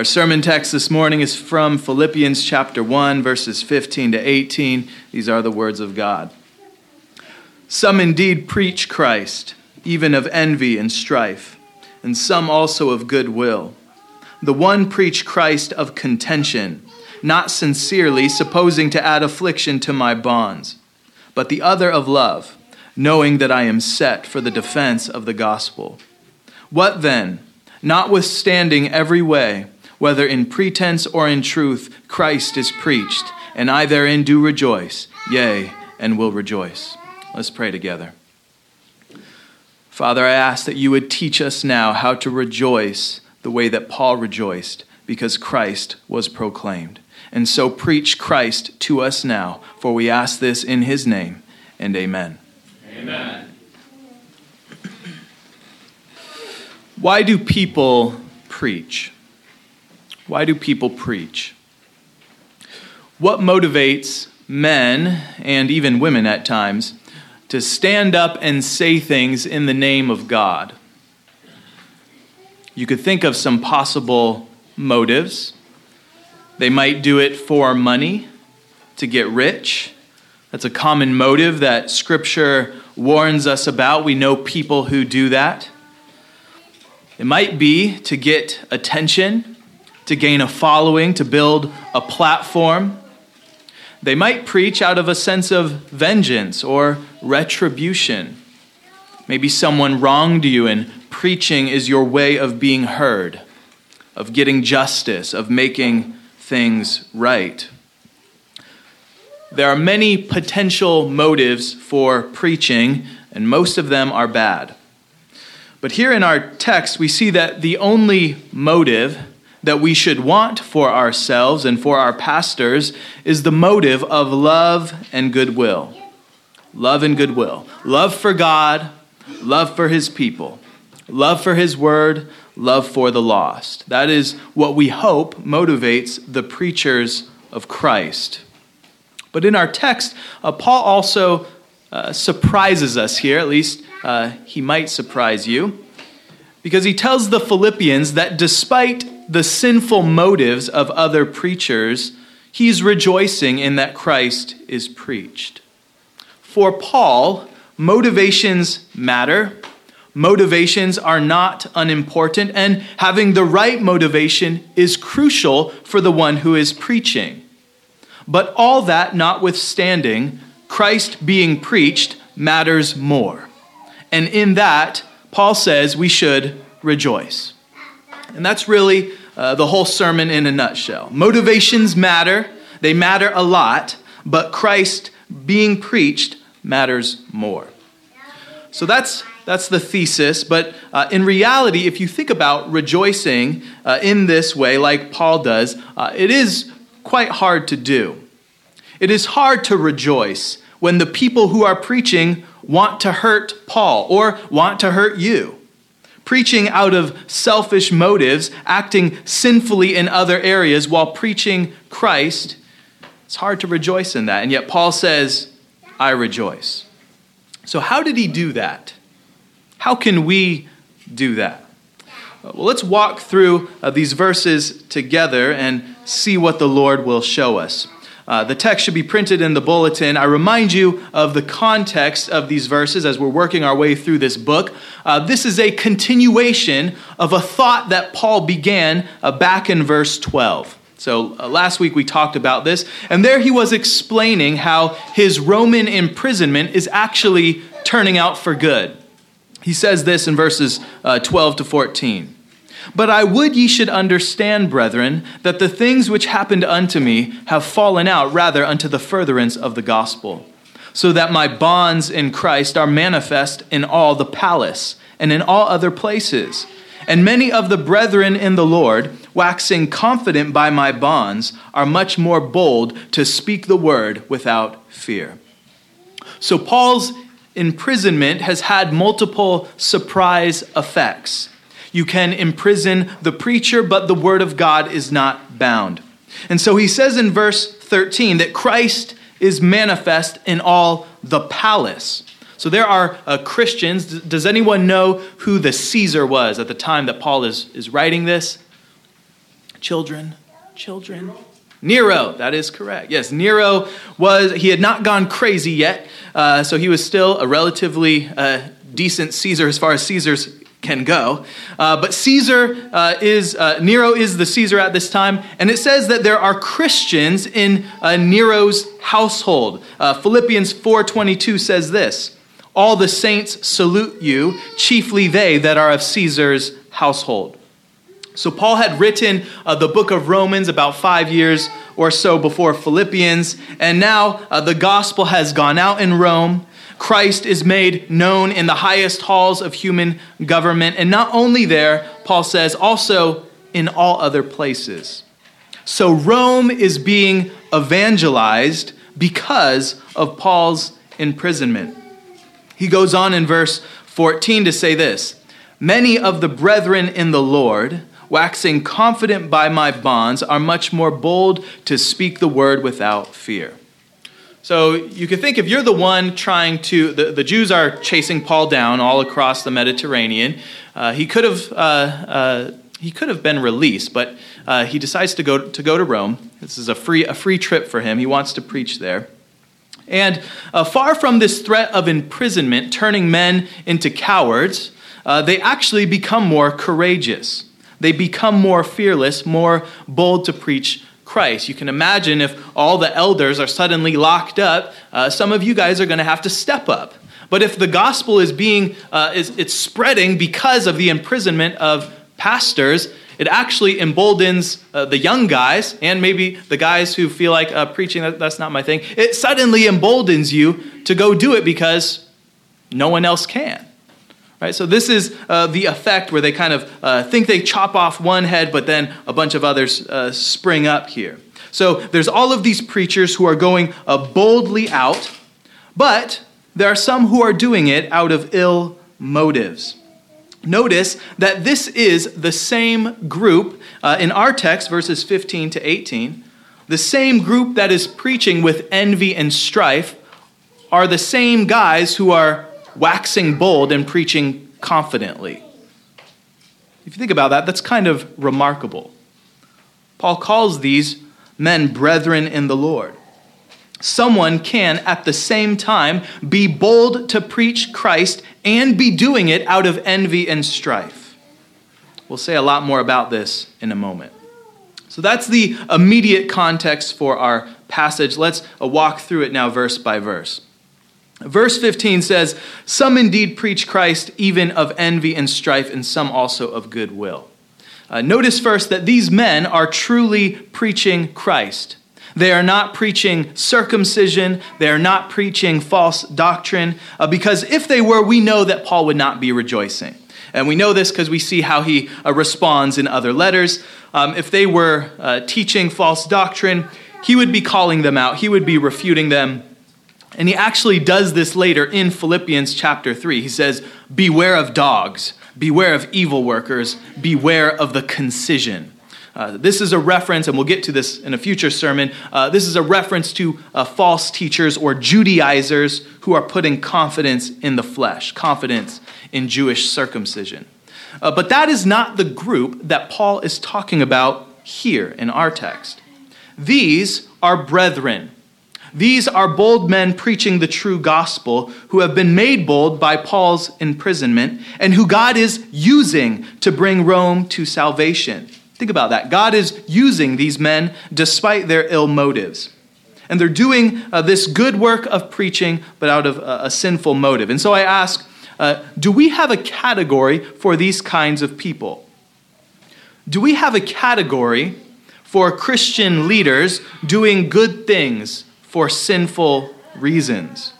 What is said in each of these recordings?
Our sermon text this morning is from Philippians chapter 1, verses 15 to 18. These are the words of God. Some indeed preach Christ, even of envy and strife, and some also of goodwill. The one preach Christ of contention, not sincerely, supposing to add affliction to my bonds, but the other of love, knowing that I am set for the defense of the gospel. What then? Notwithstanding every way, whether in pretense or in truth, Christ is preached, and I therein do rejoice, yea, and will rejoice. Let's pray together. Father, I ask that you would teach us now how to rejoice the way that Paul rejoiced because Christ was proclaimed. And so preach Christ to us now, for we ask this in his name, and amen. Amen. Why do people preach? Why do people preach? What motivates men, and even women at times, to stand up and say things in the name of God? You could think of some possible motives. They might do it for money, to get rich. That's a common motive that Scripture warns us about. We know people who do that. It might be to get attention to gain a following, to build a platform. They might preach out of a sense of vengeance or retribution. Maybe someone wronged you, and preaching is your way of being heard, of getting justice, of making things right. There are many potential motives for preaching, and most of them are bad. But here in our text, we see that the only motive that we should want for ourselves and for our pastors is the motive of love and goodwill. Love and goodwill. Love for God, love for his people, love for his word, love for the lost. That is what we hope motivates the preachers of Christ. But in our text, uh, Paul also uh, surprises us here, at least uh, he might surprise you, because he tells the Philippians that despite the sinful motives of other preachers, he's rejoicing in that Christ is preached. For Paul, motivations matter. Motivations are not unimportant, and having the right motivation is crucial for the one who is preaching. But all that notwithstanding, Christ being preached matters more. And in that, Paul says we should rejoice. And that's really uh, the whole sermon in a nutshell. Motivations matter, they matter a lot, but Christ being preached matters more. So that's that's the thesis. But uh, in reality, if you think about rejoicing uh, in this way, like Paul does, uh, it is quite hard to do. It is hard to rejoice when the people who are preaching want to hurt Paul or want to hurt you preaching out of selfish motives, acting sinfully in other areas while preaching Christ, it's hard to rejoice in that. And yet Paul says, I rejoice. So, how did he do that? How can we do that? Well, let's walk through uh, these verses together and see what the Lord will show us. Uh, the text should be printed in the bulletin. I remind you of the context of these verses as we're working our way through this book. Uh, this is a continuation of a thought that Paul began uh, back in verse 12. So uh, last week we talked about this, and there he was explaining how his Roman imprisonment is actually turning out for good. He says this in verses uh, 12 to 14. But I would ye should understand, brethren, that the things which happened unto me have fallen out rather unto the furtherance of the gospel, so that my bonds in Christ are manifest in all the palace and in all other places. And many of the brethren in the Lord, waxing confident by my bonds, are much more bold to speak the word without fear. So Paul's imprisonment has had multiple surprise effects. You can imprison the preacher, but the word of God is not bound. And so he says in verse 13 that Christ is manifest in all the palace. So there are uh, Christians. Does anyone know who the Caesar was at the time that Paul is, is writing this? Children, children. Nero, that is correct. Yes, Nero was, he had not gone crazy yet, uh, so he was still a relatively uh, decent Caesar as far as Caesars can go. Uh, but Caesar uh, is, uh, Nero is the Caesar at this time, and it says that there are Christians in uh, Nero's household. Philippians 4.22 says this, All the saints salute you, chiefly they that are of Caesar's household. So, Paul had written uh, the book of Romans about five years or so before Philippians, and now uh, the gospel has gone out in Rome. Christ is made known in the highest halls of human government, and not only there, Paul says, also in all other places. So, Rome is being evangelized because of Paul's imprisonment. He goes on in verse 14 to say this Many of the brethren in the Lord, waxing confident by my bonds, are much more bold to speak the word without fear. So you can think if you're the one trying to, the, the Jews are chasing Paul down all across the Mediterranean. Uh, he could have. Uh, uh, he could have been released, but uh, he decides to go to go to Rome. This is a free a free trip for him. He wants to preach there. And uh, far from this threat of imprisonment turning men into cowards, uh, they actually become more courageous. They become more fearless, more bold to preach Christ. You can imagine if all the elders are suddenly locked up, uh, some of you guys are going to have to step up. But if the gospel is being, uh, is, it's spreading because of the imprisonment of pastors, it actually emboldens uh, the young guys and maybe the guys who feel like uh, preaching, that, that's not my thing. It suddenly emboldens you to go do it because no one else can. Right? So this is uh, the effect where they kind of uh, think they chop off one head, but then a bunch of others uh, spring up here. So there's all of these preachers who are going uh, boldly out, but there are some who are doing it out of ill motives. Notice that this is the same group uh, in our text, verses 15 to 18. The same group that is preaching with envy and strife are the same guys who are waxing bold and preaching confidently. If you think about that, that's kind of remarkable. Paul calls these men brethren in the Lord. Someone can, at the same time, be bold to preach Christ and be doing it out of envy and strife. We'll say a lot more about this in a moment. So that's the immediate context for our passage. Let's uh, walk through it now, verse by verse. Verse 15 says, Some indeed preach Christ even of envy and strife, and some also of goodwill. Uh, notice first that these men are truly preaching Christ. They are not preaching circumcision. They are not preaching false doctrine. Uh, because if they were, we know that Paul would not be rejoicing. And we know this because we see how he uh, responds in other letters. Um, if they were uh, teaching false doctrine, he would be calling them out, he would be refuting them and he actually does this later in Philippians chapter 3. He says, Beware of dogs, beware of evil workers, beware of the concision. Uh, this is a reference, and we'll get to this in a future sermon. Uh, this is a reference to uh, false teachers or Judaizers who are putting confidence in the flesh, confidence in Jewish circumcision. Uh, but that is not the group that Paul is talking about here in our text. These are brethren these are bold men preaching the true gospel who have been made bold by Paul's imprisonment and who God is using to bring Rome to salvation. Think about that. God is using these men despite their ill motives. And they're doing uh, this good work of preaching, but out of a, a sinful motive. And so I ask uh, do we have a category for these kinds of people? Do we have a category for Christian leaders doing good things for sinful reasons.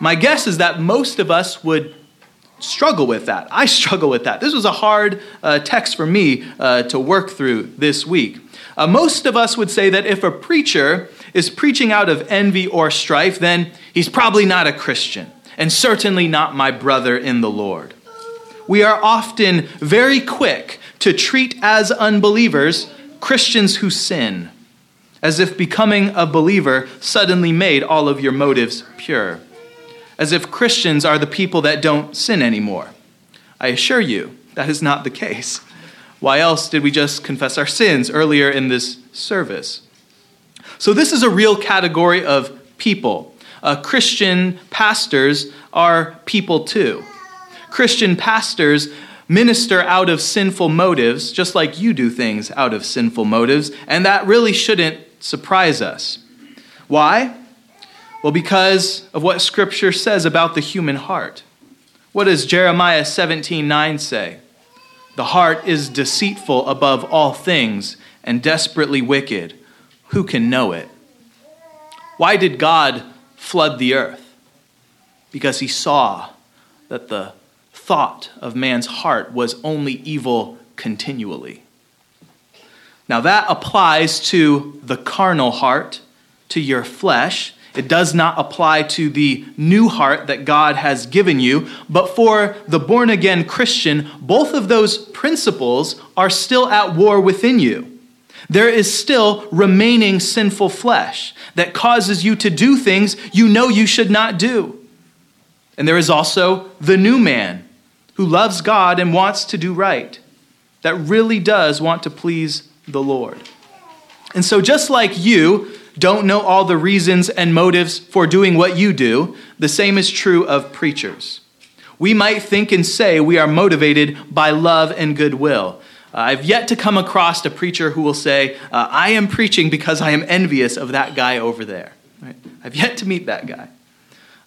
My guess is that most of us would struggle with that. I struggle with that. This was a hard uh, text for me uh, to work through this week. Uh, most of us would say that if a preacher is preaching out of envy or strife, then he's probably not a Christian, and certainly not my brother in the Lord. We are often very quick to treat as unbelievers Christians who sin as if becoming a believer suddenly made all of your motives pure, as if Christians are the people that don't sin anymore. I assure you, that is not the case. Why else did we just confess our sins earlier in this service? So, this is a real category of people. Uh, Christian pastors are people too. Christian pastors minister out of sinful motives, just like you do things out of sinful motives, and that really shouldn't surprise us. Why? Well, because of what Scripture says about the human heart. What does Jeremiah 17 9 say? The heart is deceitful above all things and desperately wicked. Who can know it? Why did God flood the earth? Because he saw that the thought of man's heart was only evil continually. Now, that applies to the carnal heart, to your flesh. It does not apply to the new heart that God has given you. But for the born again Christian, both of those principles are still at war within you. There is still remaining sinful flesh that causes you to do things you know you should not do. And there is also the new man who loves God and wants to do right, that really does want to please the Lord. And so, just like you don't know all the reasons and motives for doing what you do, the same is true of preachers. We might think and say we are motivated by love and goodwill. Uh, I've yet to come across a preacher who will say, uh, I am preaching because I am envious of that guy over there. Right? I've yet to meet that guy.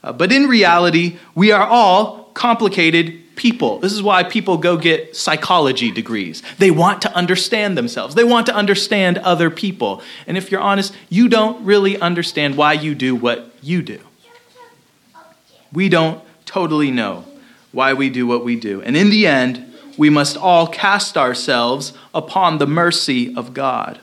Uh, but in reality, we are all complicated people. This is why people go get psychology degrees. They want to understand themselves, they want to understand other people. And if you're honest, you don't really understand why you do what you do. We don't totally know why we do what we do. And in the end, we must all cast ourselves upon the mercy of God.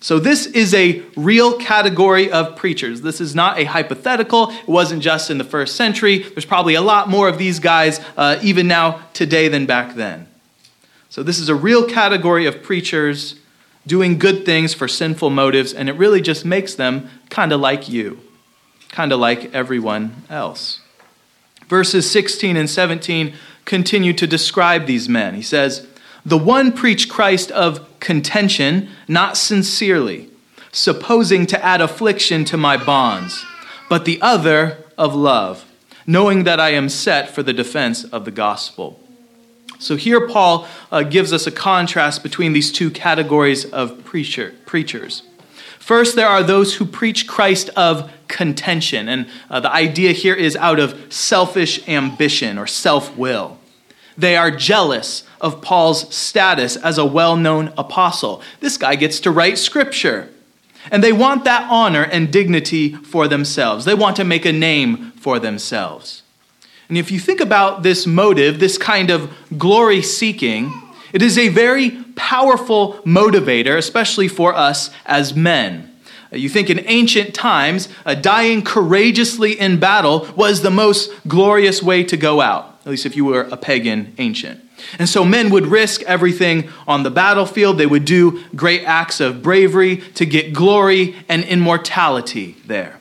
So, this is a real category of preachers. This is not a hypothetical. It wasn't just in the first century. There's probably a lot more of these guys, uh, even now, today, than back then. So, this is a real category of preachers doing good things for sinful motives, and it really just makes them kind of like you, kind of like everyone else. Verses 16 and 17 continue to describe these men. He says, The one preached Christ of contention, not sincerely, supposing to add affliction to my bonds, but the other of love, knowing that I am set for the defense of the gospel. So here Paul uh, gives us a contrast between these two categories of preacher, preachers. First, there are those who preach Christ of contention, and uh, the idea here is out of selfish ambition or self will. They are jealous of Paul's status as a well known apostle. This guy gets to write scripture. And they want that honor and dignity for themselves. They want to make a name for themselves. And if you think about this motive, this kind of glory seeking, it is a very powerful motivator, especially for us as men. You think in ancient times, uh, dying courageously in battle was the most glorious way to go out, at least if you were a pagan ancient. And so men would risk everything on the battlefield. They would do great acts of bravery to get glory and immortality there.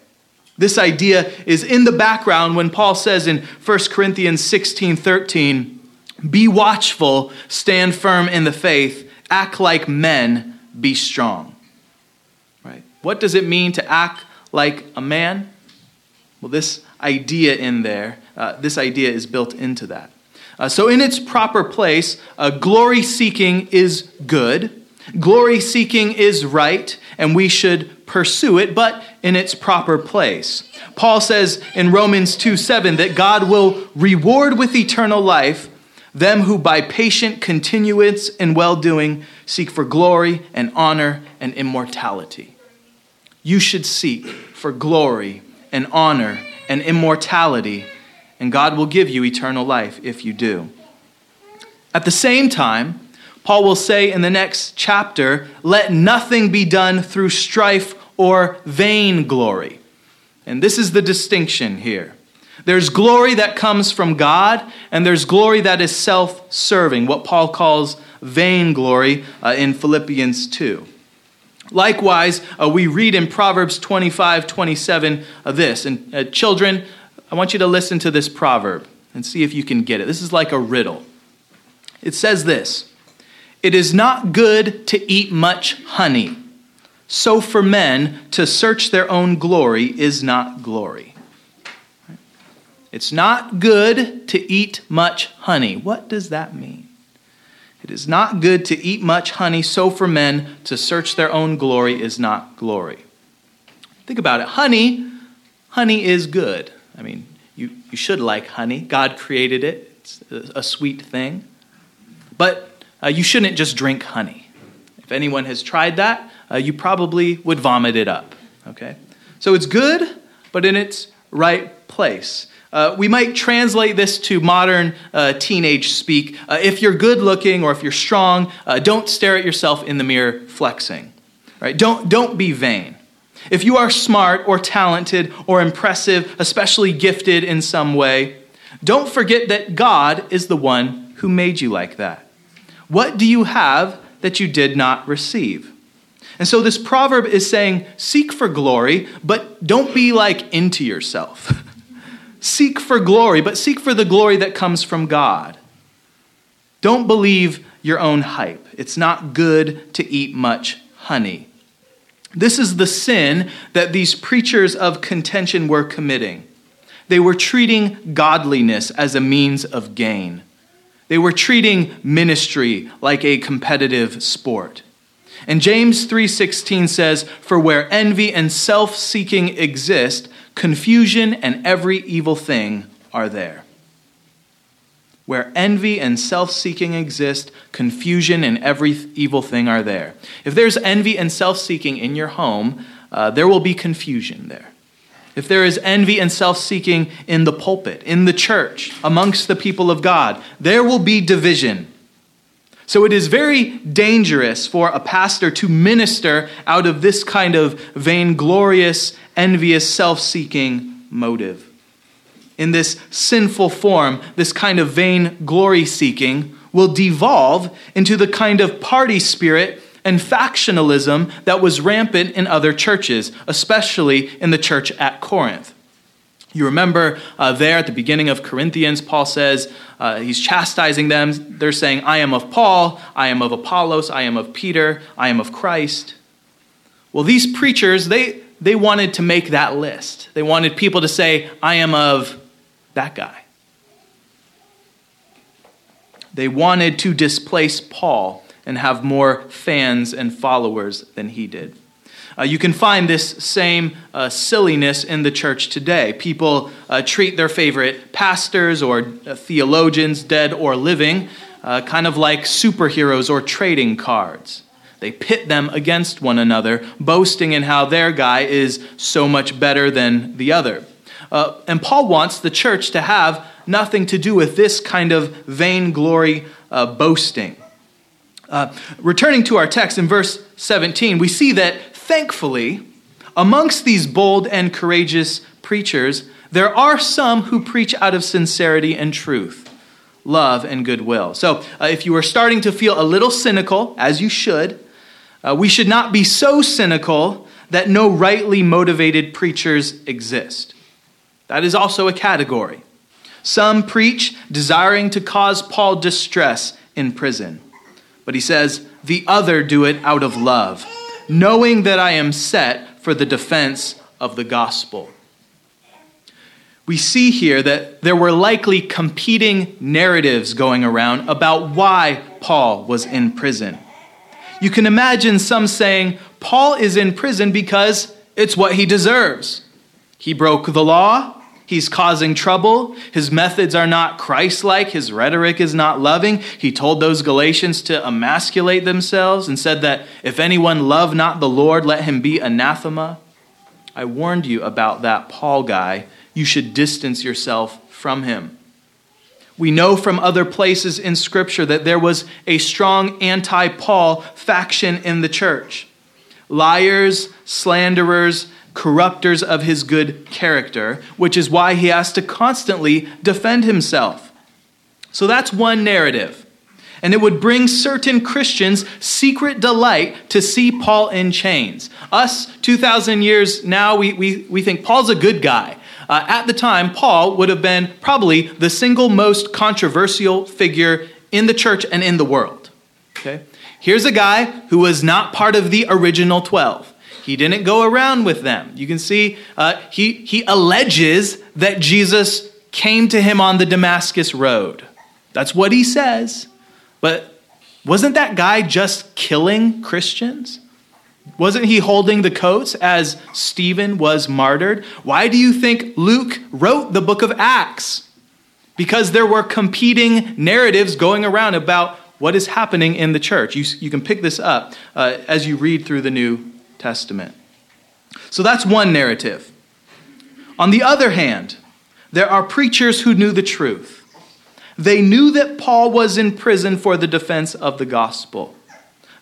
This idea is in the background when Paul says in 1 Corinthians 16 13, Be watchful, stand firm in the faith, act like men, be strong. Right? What does it mean to act like a man? Well, this idea in there, uh, this idea is built into that. Uh, so, in its proper place, uh, glory seeking is good. Glory seeking is right, and we should pursue it, but in its proper place. Paul says in Romans 2 7 that God will reward with eternal life them who by patient continuance in well doing seek for glory and honor and immortality. You should seek for glory and honor and immortality and God will give you eternal life if you do. At the same time, Paul will say in the next chapter, let nothing be done through strife or vain glory. And this is the distinction here. There's glory that comes from God, and there's glory that is self serving, what Paul calls vain glory uh, in Philippians 2. Likewise, uh, we read in Proverbs 25 27 uh, this. And uh, children, I want you to listen to this proverb and see if you can get it. This is like a riddle. It says this It is not good to eat much honey. So for men to search their own glory is not glory. It's not good to eat much honey. What does that mean? It is not good to eat much honey, so for men to search their own glory is not glory. Think about it. Honey, honey is good. I mean, you, you should like honey. God created it, it's a, sweet thing. But uh, you shouldn't just drink honey. If anyone has tried that, uh, you probably would vomit it up. Okay? So it's good, but in its right place. Uh, we might translate this to modern uh, teenage speak. Uh, if you're good looking or if you're strong, uh, don't stare at yourself in the mirror flexing. Right? Don't, don't be vain. If you are smart or talented or impressive, especially gifted in some way, don't forget that God is the one who made you like that. What do you have that you did not receive? And so this proverb is saying, seek for glory, but don't be like into yourself. seek for glory, but seek for the glory that comes from God. Don't believe your own hype. It's not good to eat much honey. This is the sin that these preachers of contention were committing. They were treating godliness as a means of gain. They were treating ministry like a competitive sport. And James 3:16 says, "For where envy and self-seeking exist, confusion and every evil thing are there." Where envy and self seeking exist, confusion and every evil thing are there. If there's envy and self seeking in your home, uh, there will be confusion there. If there is envy and self seeking in the pulpit, in the church, amongst the people of God, there will be division. So it is very dangerous for a pastor to minister out of this kind of vainglorious, envious, self seeking motive in this sinful form, this kind of vain glory seeking, will devolve into the kind of party spirit and factionalism that was rampant in other churches, especially in the church at Corinth. You remember uh, there at the beginning of Corinthians, Paul says, uh, he's chastising them. They're saying, I am of Paul, I am of Apollos, I am of Peter, I am of Christ. Well, these preachers, they, they wanted to make that list. They wanted people to say, I am of that guy. They wanted to displace Paul and have more fans and followers than he did. Uh, you can find this same uh, silliness in the church today. People uh, treat their favorite pastors or uh, theologians, dead or living, uh, kind of like superheroes or trading cards. They pit them against one another, boasting in how their guy is so much better than the other. Uh, and Paul wants the church to have nothing to do with this kind of vainglory uh, boasting. Uh, returning to our text in verse 17, we see that thankfully, amongst these bold and courageous preachers, there are some who preach out of sincerity and truth, love and goodwill. So, uh, if you are starting to feel a little cynical, as you should, uh, we should not be so cynical that no rightly motivated preachers exist. That is also a category. Some preach desiring to cause Paul distress in prison. But he says, the other do it out of love, knowing that I am set for the defense of the gospel. We see here that there were likely competing narratives going around about why Paul was in prison. You can imagine some saying, Paul is in prison because it's what he deserves. He broke the law. He's causing trouble. His methods are not Christ like. His rhetoric is not loving. He told those Galatians to emasculate themselves and said that if anyone love not the Lord, let him be anathema. I warned you about that Paul guy. You should distance yourself from him. We know from other places in Scripture that there was a strong anti Paul faction in the church. Liars, slanderers, corrupters of his good character, which is why he has to constantly defend himself. So that's one narrative. And it would bring certain Christians secret delight to see Paul in chains. Us, 2,000 years now, we, we, we think Paul's a good guy. Uh, at the time, Paul would have been probably the single most controversial figure in the church and in the world. Okay? Here's a guy who was not part of the original 12. He didn't go around with them. You can see uh, he, he alleges that Jesus came to him on the Damascus Road. That's what he says. But wasn't that guy just killing Christians? Wasn't he holding the coats as Stephen was martyred? Why do you think Luke wrote the book of Acts? Because there were competing narratives going around about what is happening in the church. You, you can pick this up uh, as you read through the New Testament. So that's one narrative. On the other hand, there are preachers who knew the truth. They knew that Paul was in prison for the defense of the gospel.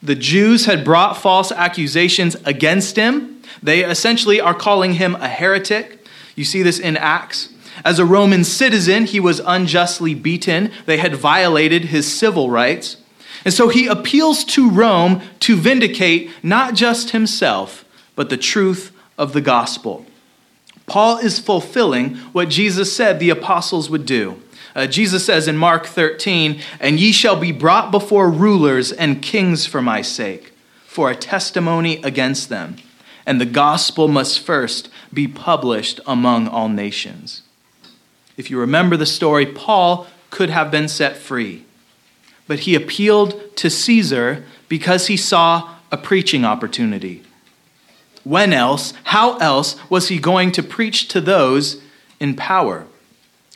The Jews had brought false accusations against him. They essentially are calling him a heretic. You see this in Acts. As a Roman citizen, he was unjustly beaten. They had violated his civil rights. And so he appeals to Rome to vindicate not just himself, but the truth of the gospel. Paul is fulfilling what Jesus said the apostles would do. Uh, Jesus says in Mark 13, And ye shall be brought before rulers and kings for my sake, for a testimony against them. And the gospel must first be published among all nations. If you remember the story, Paul could have been set free but he appealed to Caesar because he saw a preaching opportunity. When else, how else was he going to preach to those in power?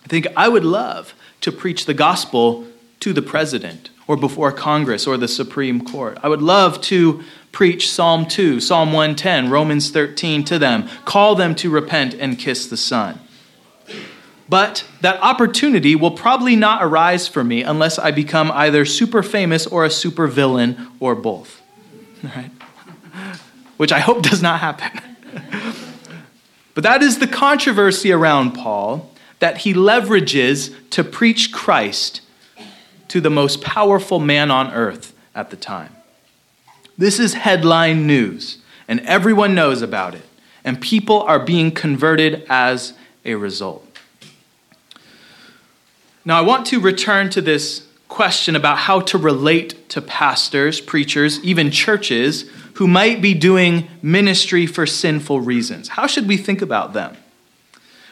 I think I would love to preach the gospel to the president or before Congress or the Supreme Court. I would love to preach Psalm 2, Psalm 110, Romans 13 to them, call them to repent and kiss the Son. But that opportunity will probably not arise for me unless I become either super famous or a super villain or both. Right? Which I hope does not happen. but that is the controversy around Paul that he leverages to preach Christ to the most powerful man on earth at the time. This is headline news, and everyone knows about it, and people are being converted as a result. Now, I want to return to this question about how to relate to pastors, preachers, even churches who might be doing ministry for sinful reasons. How should we think about them?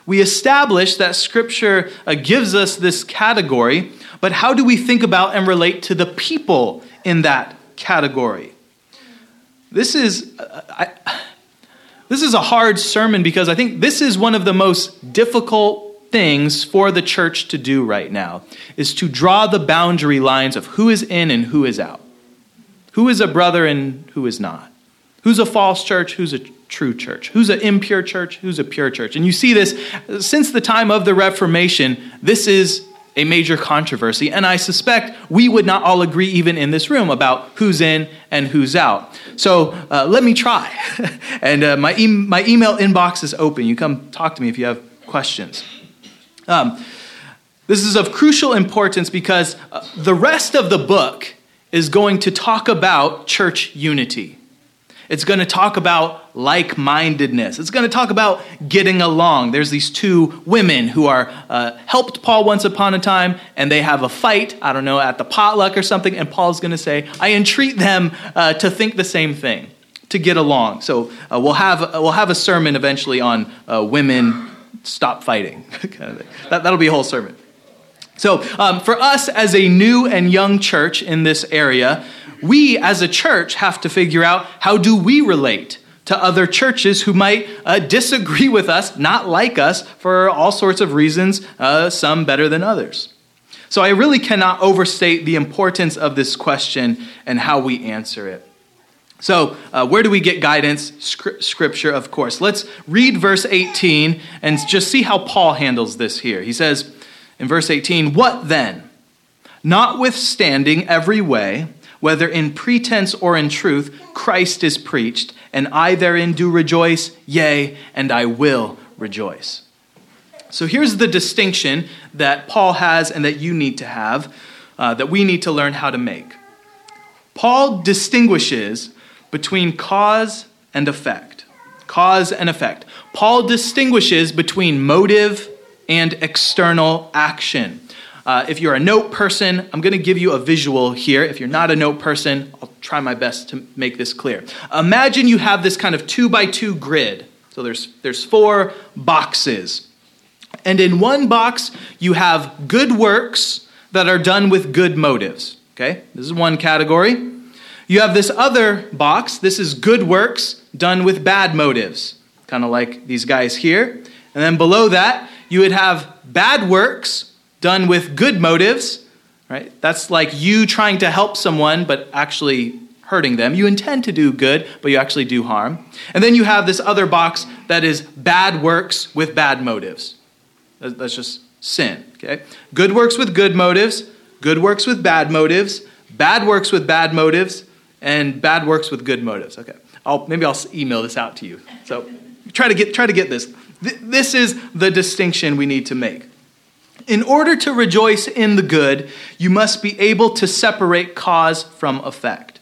We establish that Scripture uh, gives us this category, but how do we think about and relate to the people in that category? This is, uh, I, this is a hard sermon because I think this is one of the most difficult things for the church to do right now is to draw the boundary lines of who is in and who is out. Who is a brother and who is not? Who's a false church? Who's a true church? Who's an impure church? Who's a pure church? And you see this since the time of the Reformation, this is a major controversy. And I suspect we would not all agree, even in this room, about who's in and who's out. So uh, let me try. and uh, my, e- my email inbox is open. You come talk to me if you have questions. Um, this is of crucial importance because uh, the rest of the book is going to talk about church unity. It's going to talk about like mindedness. It's going to talk about getting along. There's these two women who are uh, helped Paul once upon a time, and they have a fight, I don't know, at the potluck or something, and Paul's going to say, I entreat them uh, to think the same thing, to get along. So uh, we'll, have, we'll have a sermon eventually on uh, women stop fighting. that, that'll be a whole sermon. So, um, for us as a new and young church in this area, we as a church have to figure out how do we relate to other churches who might uh, disagree with us, not like us, for all sorts of reasons, uh, some better than others. So, I really cannot overstate the importance of this question and how we answer it. So, uh, where do we get guidance? Scripture, of course. Let's read verse 18 and just see how Paul handles this here. He says in verse 18, What then? Notwithstanding every way, whether in pretense or in truth, Christ is preached, and I therein do rejoice, yea, and I will rejoice. So here's the distinction that Paul has and that you need to have, uh, that we need to learn how to make. Paul distinguishes between cause and effect. Cause and effect. Paul distinguishes between motive and external action. Uh, if you're a note person, I'm going to give you a visual here. If you're not a note person, I'll try my best to make this clear. Imagine you have this kind of two by two grid. So there's, there's four boxes. And in one box, you have good works that are done with good motives. Okay? This is one category. You have this other box. This is good works done with bad motives, kind of like these guys here. And then below that, you would have bad works done with good motives, right? That's like you trying to help someone, but actually hurting them. You intend to do good, but you actually do harm. And then you have this other box that is bad works with bad motives. That's just sin, okay? Good works with good motives, good works with bad motives, bad works with bad motives, and bad works with good motives. Okay. I'll, maybe I'll email this out to you. So try to get, try to get this. This is the distinction we need to make. In order to rejoice in the good, you must be able to separate cause from effect.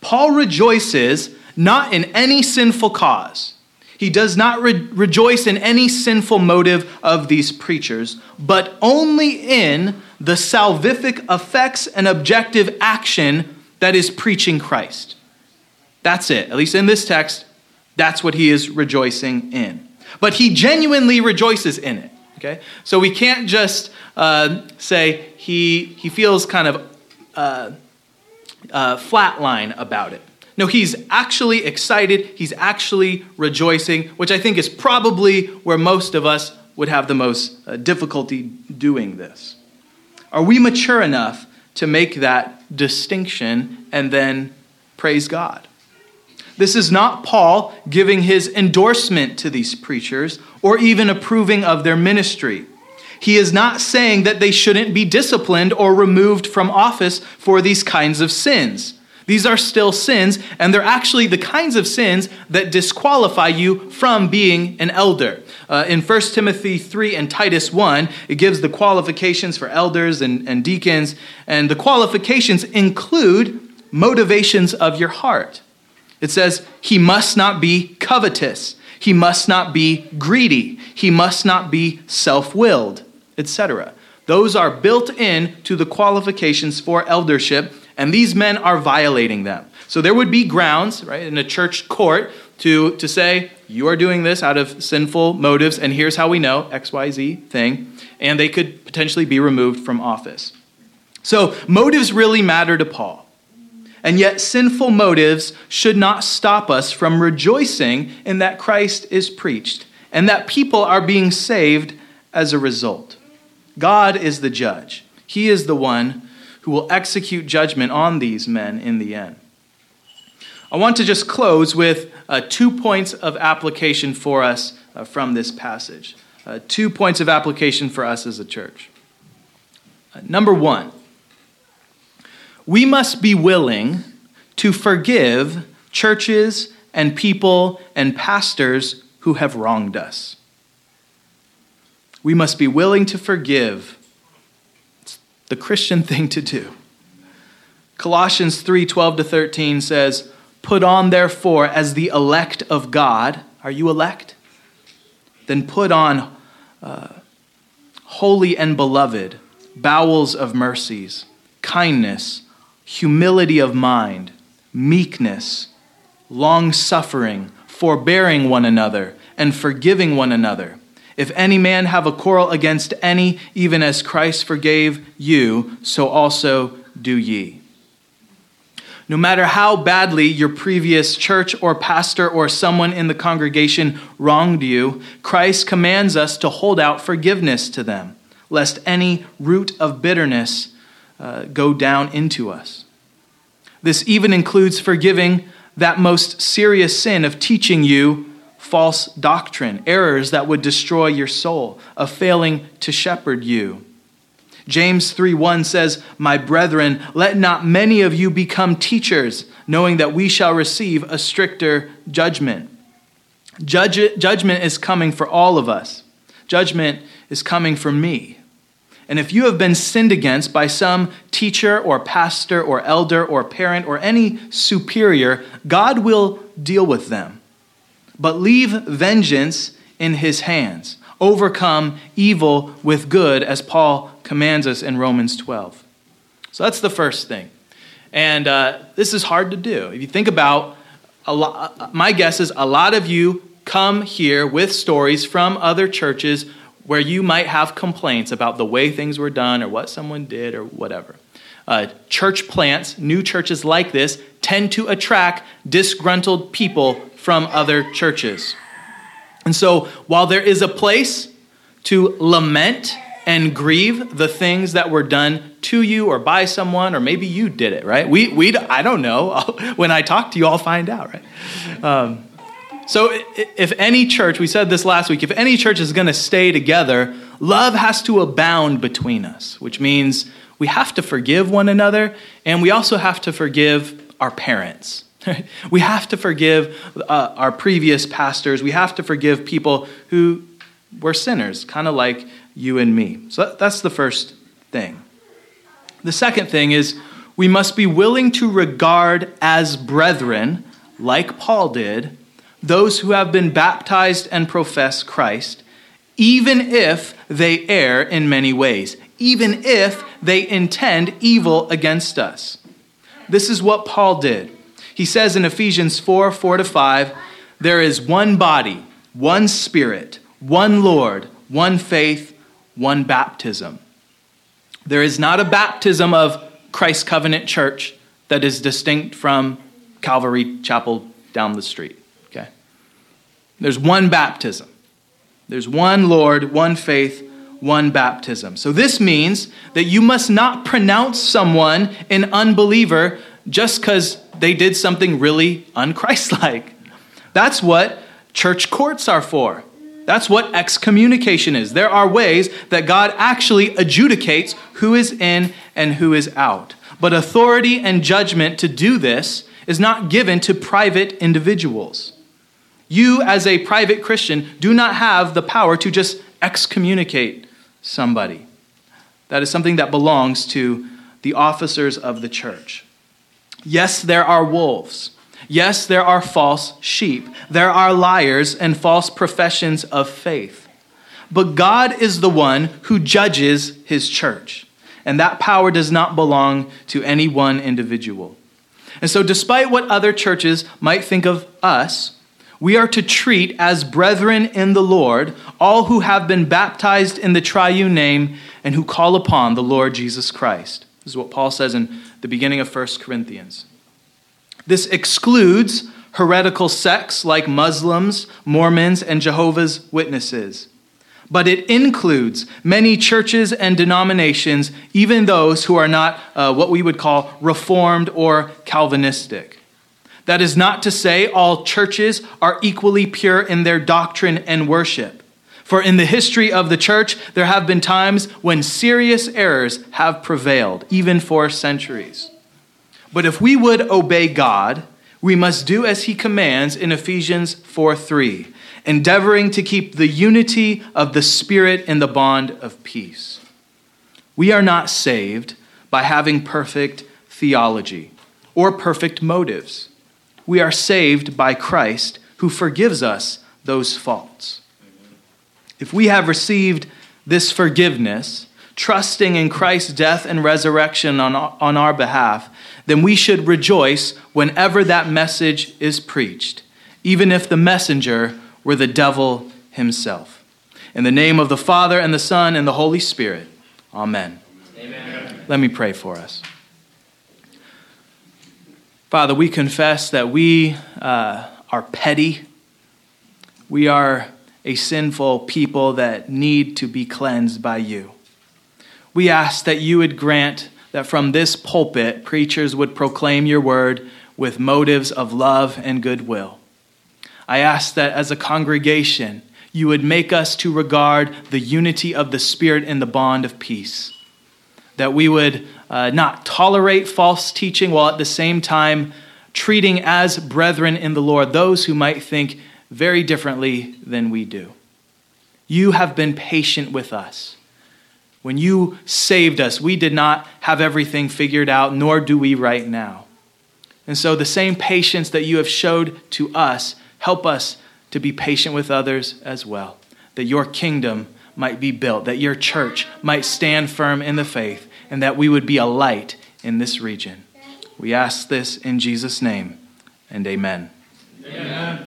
Paul rejoices not in any sinful cause. He does not re- rejoice in any sinful motive of these preachers, but only in the salvific effects and objective action that is preaching Christ. That's it. At least in this text, that's what he is rejoicing in. But he genuinely rejoices in it. Okay? So we can't just uh, say he, he feels kind of uh, uh, flatline about it. No, he's actually excited. He's actually rejoicing, which I think is probably where most of us would have the most uh, difficulty doing this. Are we mature enough to make that distinction and then praise God? This is not Paul giving his endorsement to these preachers or even approving of their ministry. He is not saying that they shouldn't be disciplined or removed from office for these kinds of sins. These are still sins, and they're actually the kinds of sins that disqualify you from being an elder. Uh, in 1 Timothy 3 and Titus 1, it gives the qualifications for elders and, and deacons, and the qualifications include motivations of your heart. It says, He must not be covetous, he must not be greedy, he must not be self willed, etc. Those are built in to the qualifications for eldership and these men are violating them. So there would be grounds, right, in a church court to, to say, you are doing this out of sinful motives, and here's how we know XYZ thing, and they could potentially be removed from office. So motives really matter to Paul. And yet, sinful motives should not stop us from rejoicing in that Christ is preached and that people are being saved as a result. God is the judge, He is the one who will execute judgment on these men in the end. I want to just close with uh, two points of application for us uh, from this passage. Uh, two points of application for us as a church. Uh, number one, we must be willing to forgive churches and people and pastors who have wronged us. We must be willing to forgive the Christian thing to do. Colossians 3 12 to 13 says, Put on, therefore, as the elect of God. Are you elect? Then put on uh, holy and beloved, bowels of mercies, kindness, humility of mind, meekness, long suffering, forbearing one another, and forgiving one another. If any man have a quarrel against any, even as Christ forgave you, so also do ye. No matter how badly your previous church or pastor or someone in the congregation wronged you, Christ commands us to hold out forgiveness to them, lest any root of bitterness uh, go down into us. This even includes forgiving that most serious sin of teaching you false doctrine, errors that would destroy your soul, of failing to shepherd you. James 3:1 says, "My brethren, let not many of you become teachers, knowing that we shall receive a stricter judgment." Judge, judgment is coming for all of us. Judgment is coming for me. And if you have been sinned against by some teacher or pastor or elder or parent or any superior, God will deal with them but leave vengeance in his hands. Overcome evil with good, as Paul commands us in Romans 12. So that's the first thing. And uh, this is hard to do. If you think about a lot, uh, my guess is a lot of you come here with stories from other churches where you might have complaints about the way things were done or what someone did or whatever. Uh, church plants, new churches like this, tend to attract disgruntled people from other churches. And so, while there is a place to lament and grieve the things that were done to you or by someone, or maybe you did it, right? We, we I don't know. when I talk to you, I'll find out, right? Um, so, if any church, we said this last week, if any church is going to stay together, love has to abound between us, which means we have to forgive one another, and we also have to forgive our parents. we have to forgive uh, our previous pastors. We have to forgive people who were sinners, kind of like you and me. So that's the first thing. The second thing is we must be willing to regard as brethren, like Paul did, those who have been baptized and profess Christ, even if they err in many ways, even if they intend evil against us. This is what Paul did. He says in Ephesians 4 4 to 5, there is one body, one spirit, one Lord, one faith, one baptism. There is not a baptism of Christ Covenant Church that is distinct from Calvary Chapel down the street. Okay? There's one baptism. There's one Lord, one faith, one baptism. So this means that you must not pronounce someone an unbeliever just because they did something really unchristlike. That's what church courts are for. That's what excommunication is. There are ways that God actually adjudicates who is in and who is out. But authority and judgment to do this is not given to private individuals. You, as a private Christian, do not have the power to just excommunicate somebody. That is something that belongs to the officers of the church. Yes, there are wolves. Yes, there are false sheep. There are liars and false professions of faith. But God is the one who judges his church, and that power does not belong to any one individual. And so, despite what other churches might think of us, we are to treat as brethren in the Lord all who have been baptized in the triune name and who call upon the Lord Jesus Christ. This is what Paul says in the beginning of 1 Corinthians. This excludes heretical sects like Muslims, Mormons, and Jehovah's Witnesses. But it includes many churches and denominations, even those who are not uh, what we would call Reformed or Calvinistic. That is not to say all churches are equally pure in their doctrine and worship. For in the history of the church, there have been times when serious errors have prevailed, even for centuries. But if we would obey God, we must do as he commands in Ephesians 4 3, endeavoring to keep the unity of the Spirit in the bond of peace. We are not saved by having perfect theology or perfect motives. We are saved by Christ who forgives us those faults. If we have received this forgiveness, trusting in Christ's death and resurrection on, on our behalf, then we should rejoice whenever that message is preached, even if the messenger were the devil himself. In the name of the Father, and the Son, and the Holy Spirit, amen. amen. Let me pray for us. Father, we confess that we uh, are petty. We are a sinful people that need to be cleansed by you. We ask that you would grant that from this pulpit, preachers would proclaim your word with motives of love and goodwill. I ask that as a congregation, you would make us to regard the unity of the Spirit in the bond of peace. That we would uh, not tolerate false teaching while at the same time treating as brethren in the Lord those who might think very differently than we do. You have been patient with us. When you saved us, we did not have everything figured out, nor do we right now. And so, the same patience that you have showed to us, help us to be patient with others as well, that your kingdom might be built, that your church might stand firm in the faith, and that we would be a light in this region. We ask this in Jesus' name, and amen.